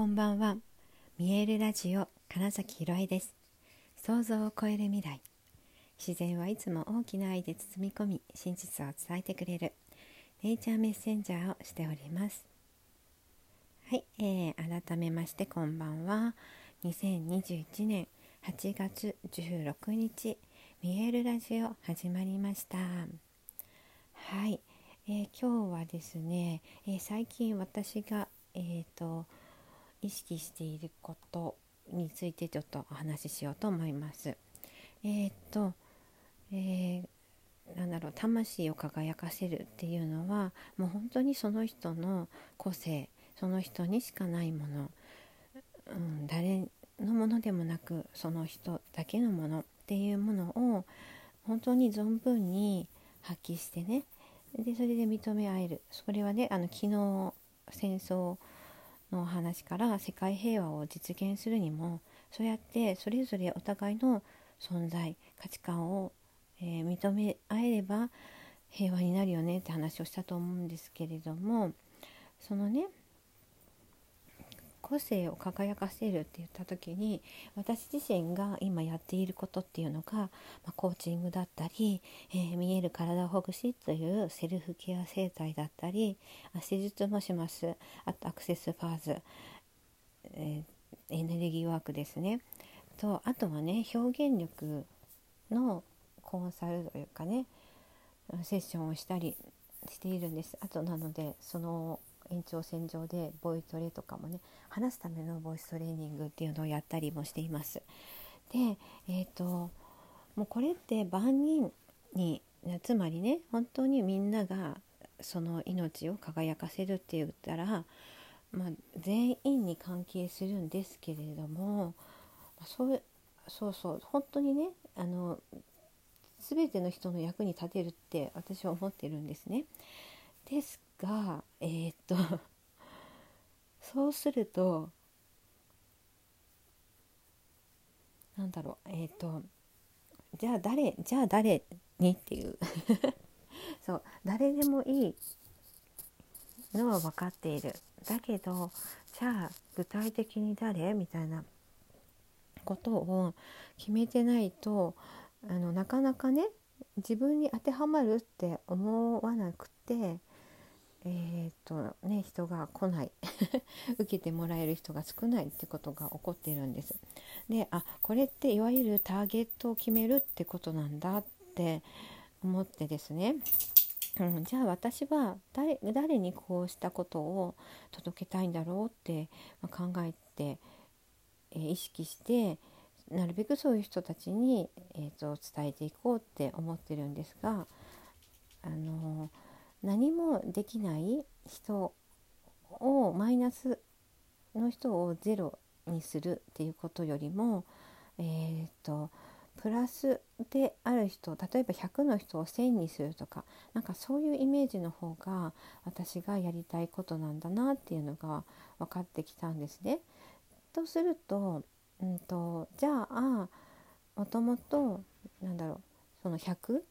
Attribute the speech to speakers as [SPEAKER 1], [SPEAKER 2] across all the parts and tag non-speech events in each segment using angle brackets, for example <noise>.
[SPEAKER 1] こんばんは。見えるラジオ金崎ひろえです。想像を超える未来。自然はいつも大きな愛で包み込み真実を伝えてくれるネイチャーメッセンジャーをしております。はい、えー、改めましてこんばんは。2021年8月16日見えるラジオ始まりました。はい、えー、今日はですね、えー、最近私がえーと意識していることについてちょっとお話ししようと思います。えー、っと、えー、なんだろう魂を輝かせるっていうのはもう本当にその人の個性その人にしかないもの、うん、誰のものでもなくその人だけのものっていうものを本当に存分に発揮してねでそれで認め合えるそれはねあの昨日戦争のお話から世界平和を実現するにもそうやってそれぞれお互いの存在価値観を、えー、認め合えれば平和になるよねって話をしたと思うんですけれどもそのね個性を輝かせるって言った時に私自身が今やっていることっていうのが、まあ、コーチングだったり、えー、見える体をほぐしというセルフケア生態だったり施術もします。あとアクセスファーズ、えー、エネルギーワークですね。とあとはね表現力のコンサルというかねセッションをしたりしているんです。あとなのでその延長線上でボイトレとかもね話すためのボイストレーニングっていうのをやったりもしています。でえっ、ー、ともうこれって万人につまりね本当にみんながその命を輝かせるって言ったら、まあ、全員に関係するんですけれどもそうそうそう本当にねあの全ての人の役に立てるって私は思ってるんですね。ですがえー、っと <laughs> そうするとなんだろうえー、っとじゃあ誰じゃあ誰にっていう。<laughs> そう誰でもいいのは分かっている。だけどじゃあ具体的に誰みたいなことを決めてないとあのなかなかね自分に当てはまるって思わなくてえー、っとね人が来ない <laughs> 受けてもらえる人が少ないってことが起こっているんです。であこれっていわゆるターゲットを決めるってことなんだって思ってですね、うん、じゃあ私は誰誰にこうしたことを届けたいんだろうって、ま考えて、えー、意識してなるべくそういう人たちに、えーと、伝えていこうって思ってるんですがあのー何もできない人をマイナスの人をゼロにするっていうことよりもえー、っとプラスである人例えば100の人を1000にするとかなんかそういうイメージの方が私がやりたいことなんだなっていうのが分かってきたんですね。とすると,、うんと、じゃあもともとなんだろうその100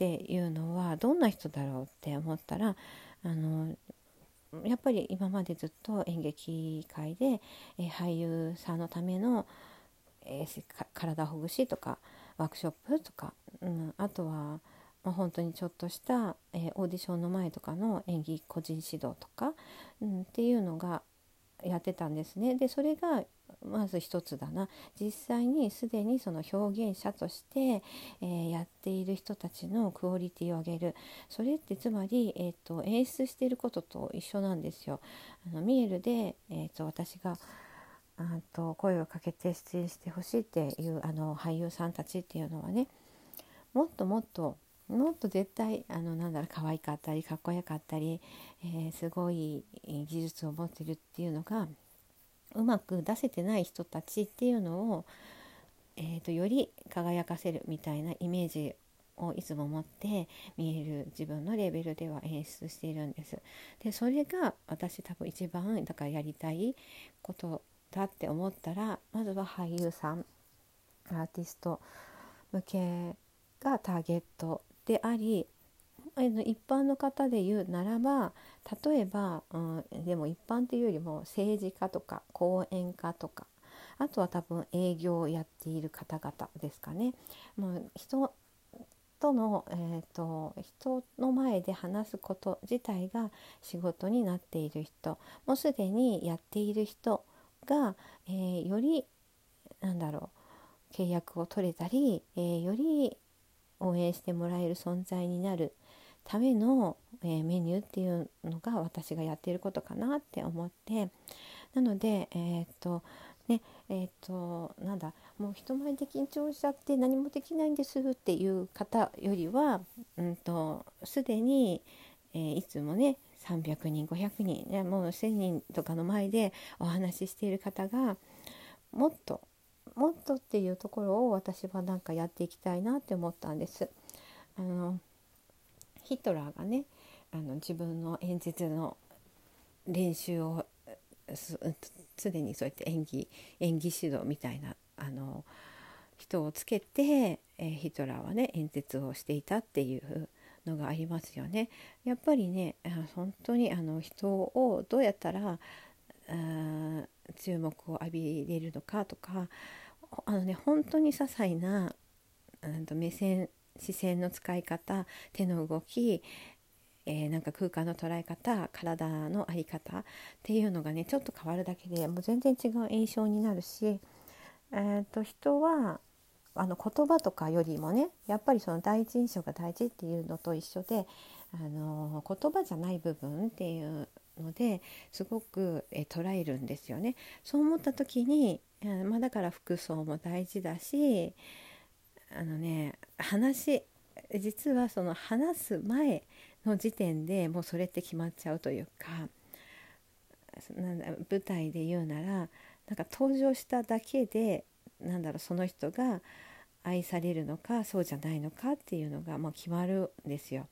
[SPEAKER 1] っていうのはどんな人だろうって思ったらあのやっぱり今までずっと演劇界で、え、俳優さんのための、え、体ほぐしとかワークショップとか、うん、あとは、まあ、本当にちょっとした、え、オーディションの前とかの演技個人指導とか、うん、っていうのがやってたんですね。でそれがまず一つだな実際にすでにその表現者として、えー、やっている人たちのクオリティを上げるそれってつまり、えーと、演出していることと一緒なんですよ。あのミエルで、えーと、私があと声をかけて出演してほしいっていうあの俳優さんたちっていうのはねもっともっともっと絶対あのなんだろう可愛かったりかっこよかったり、えー、すごい技術を持ってるっていうのがうまく出せてない人たちっていうのを、えーと、より輝かせるみたいなイメージをいつも持って見える自分のレベルでは演出しているんです。でそれが私多分一番だからやりたいことだって思ったらまずは俳優さんアーティスト向けがターゲットであり一般の方で言うならば例えば、うん、でも一般というよりも政治家とか講演家とかあとは多分営業をやっている方々ですかね。もう人との、えーと、人の前で話すこと自体が仕事になっている人もうすでにやっている人が、えー、よりなんだろう契約を取れたり、えー、より応援してもらえる存在になるための、えー、メニューっていうのが私がやっていることかなって思ってなのでえっ、とねえっ、となんだもう人前で緊張しちゃって何もできないんですっていう方よりはうんとすでに、えー、いつもね300人500人、ね、もう1,000人とかの前でお話ししている方がもっともっとっていうところを私はなんかやっていきたいなって思ったんです。あのヒトラーがねあの自分の演説の練習をすでにそうやって演技演技指導みたいなあの人をつけて、え、ヒトラーはね演説をしていたっていうのがありますよね。やっぱりね本当にあの人をどうやったら注目を浴びれるのかとかあのね本当に些細なうんと目線視線の使い方手の動き、えー、なんか空間の捉え方体の在り方っていうのがねちょっと変わるだけでもう全然違う印象になるし、えーと、人はあの言葉とかよりもねやっぱりその第一印象が大事っていうのと一緒であの言葉じゃない部分っていうのですごくえ捉えるんですよね。そう思った時に、まあ、だから服装も大事だしあのね話実はその話す前の時点でもうそれって決まっちゃうというかなんだ舞台で言うならなんか登場しただけでなんだろうその人が愛されるのかそうじゃないのかっていうのがもう決まるんですよ。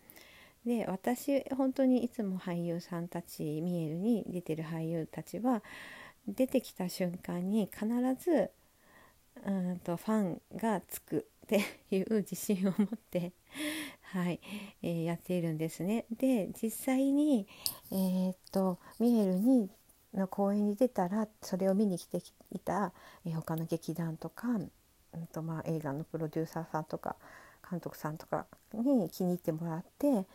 [SPEAKER 1] で私本当にいつも俳優さんたちミエルに出てる俳優たちは出てきた瞬間に必ずうんとファンがつくっていう自信を持って <laughs> はい、えー、やっているんですね。で実際に、えー、っとミエルにの公演に出たらそれを見に来ていた、えー、他の劇団とか、うんとまあ、映画のプロデューサーさんとか監督さんとかに気に入ってもらって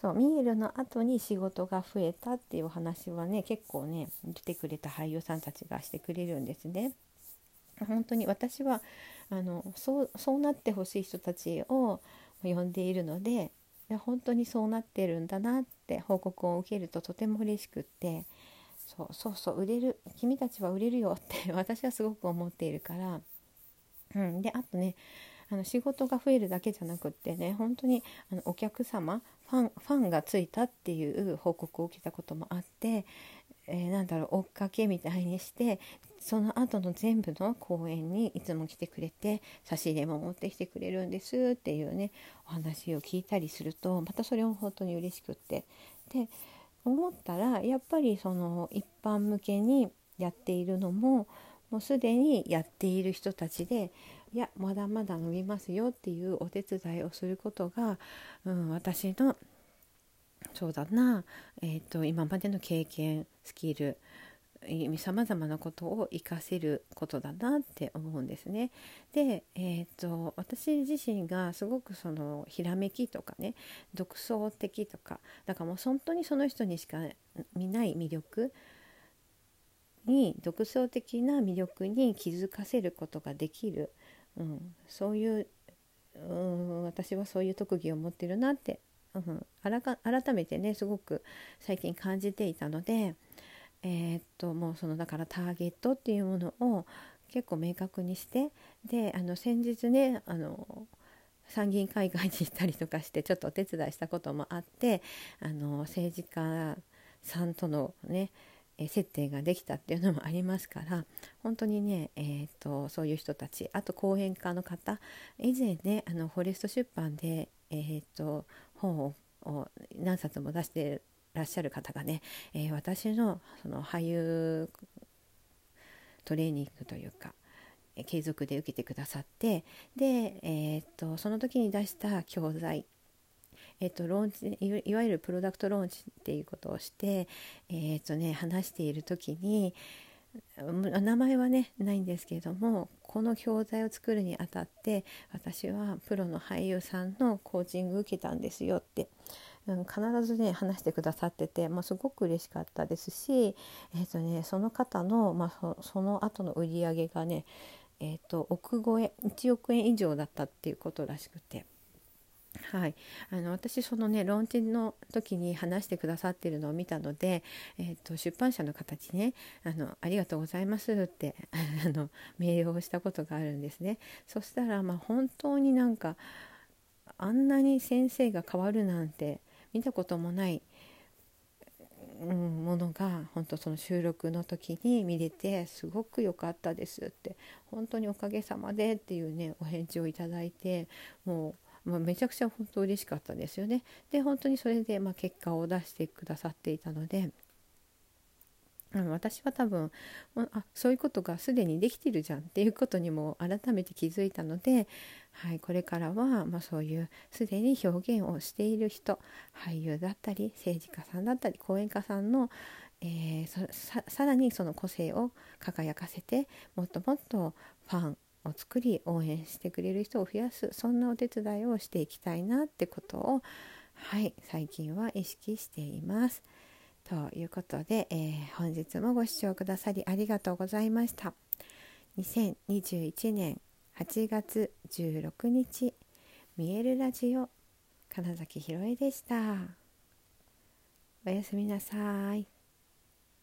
[SPEAKER 1] そうミエルの後に仕事が増えたっていうお話はね結構ね出てくれた俳優さんたちがしてくれるんですね。本当に私はあのそうそうなってほしい人たちを呼んでいるので本当にそうなってるんだなって報告を受けるととても嬉しくってそうそうそう売れる君たちは売れるよって <laughs> 私はすごく思っているから、うん、であとねあの仕事が増えるだけじゃなくってね本当にあのお客様ファンファンがついたっていう報告を受けたこともあって、えー、なんだろう追っかけみたいにしてその後の全部の公演にいつも来てくれて差し入れも持ってきてくれるんですっていうねお話を聞いたりするとまたそれも本当に嬉しくって。で思ったらやっぱりその一般向けにやっているのももうすでにやっている人たちでいやまだまだ伸びますよっていうお手伝いをすることが、うん、私のそうだな、えーと、今までの経験スキルさまざまなことを活かせることだなって思うんですね。で、えーと、私自身がすごくそのひらめきとかね独創的とかだからもう本当にその人にしか見ない魅力に独創的な魅力に気づかせることができる、うん、そういう、うん、私はそういう特技を持ってるなって、うん、改めてねすごく最近感じていたので。えー、っともうそのだからターゲットっていうものを結構明確にしてであの先日ねあの参議院会館に行ったりとかしてちょっとお手伝いしたこともあってあの政治家さんとのね接点ができたっていうのもありますから本当にね、えーと、そういう人たちあと講演家の方以前ねあのフォレスト出版で、えーと本を何冊も出してらっしゃる方がね、えー、私のその俳優トレーニングというか継続で受けてくださってで、えー、っとその時に出した教材えーと、ローンチいわゆるプロダクトローンチっていうことをして、えーとね、話している時に名前はねないんですけれどもこの教材を作るにあたって私はプロの俳優さんのコーチング受けたんですよって、うん、必ずね話してくださってて、まあ、すごく嬉しかったですし、えーとね、その方の、まあ、その後の売り上げがね、えーと億超え1億円以上だったっていうことらしくて。はい、あの私そのねローンチの時に話してくださってるのを見たので、えーと、出版社の方にねあの「ありがとうございます」って <laughs> あのメールをしたことがあるんですね。そしたらまあ本当になんかあんなに先生が変わるなんて見たこともない、うん、ものが本当その収録の時に見れてすごく良かったですって本当におかげさまでっていうねお返事をいただいてもうまあ、めちゃくちゃ本当嬉しかったですよね。で本当にそれでま結果を出してくださっていたので。私は多分あそういうことがすでにできてるじゃんっていうことにも改めて気づいたので、はい、これからは、まあ、そういうすでに表現をしている人俳優だったり政治家さんだったり講演家さんの、えー、さらにその個性を輝かせてもっともっとファンを作り応援してくれる人を増やすそんなお手伝いをしていきたいなってことをはい最近は意識しています。ということで、えー、本日もご視聴くださりありがとうございました。2021年8月16日見えるラジオ金崎ひろえでした。おやすみなさい。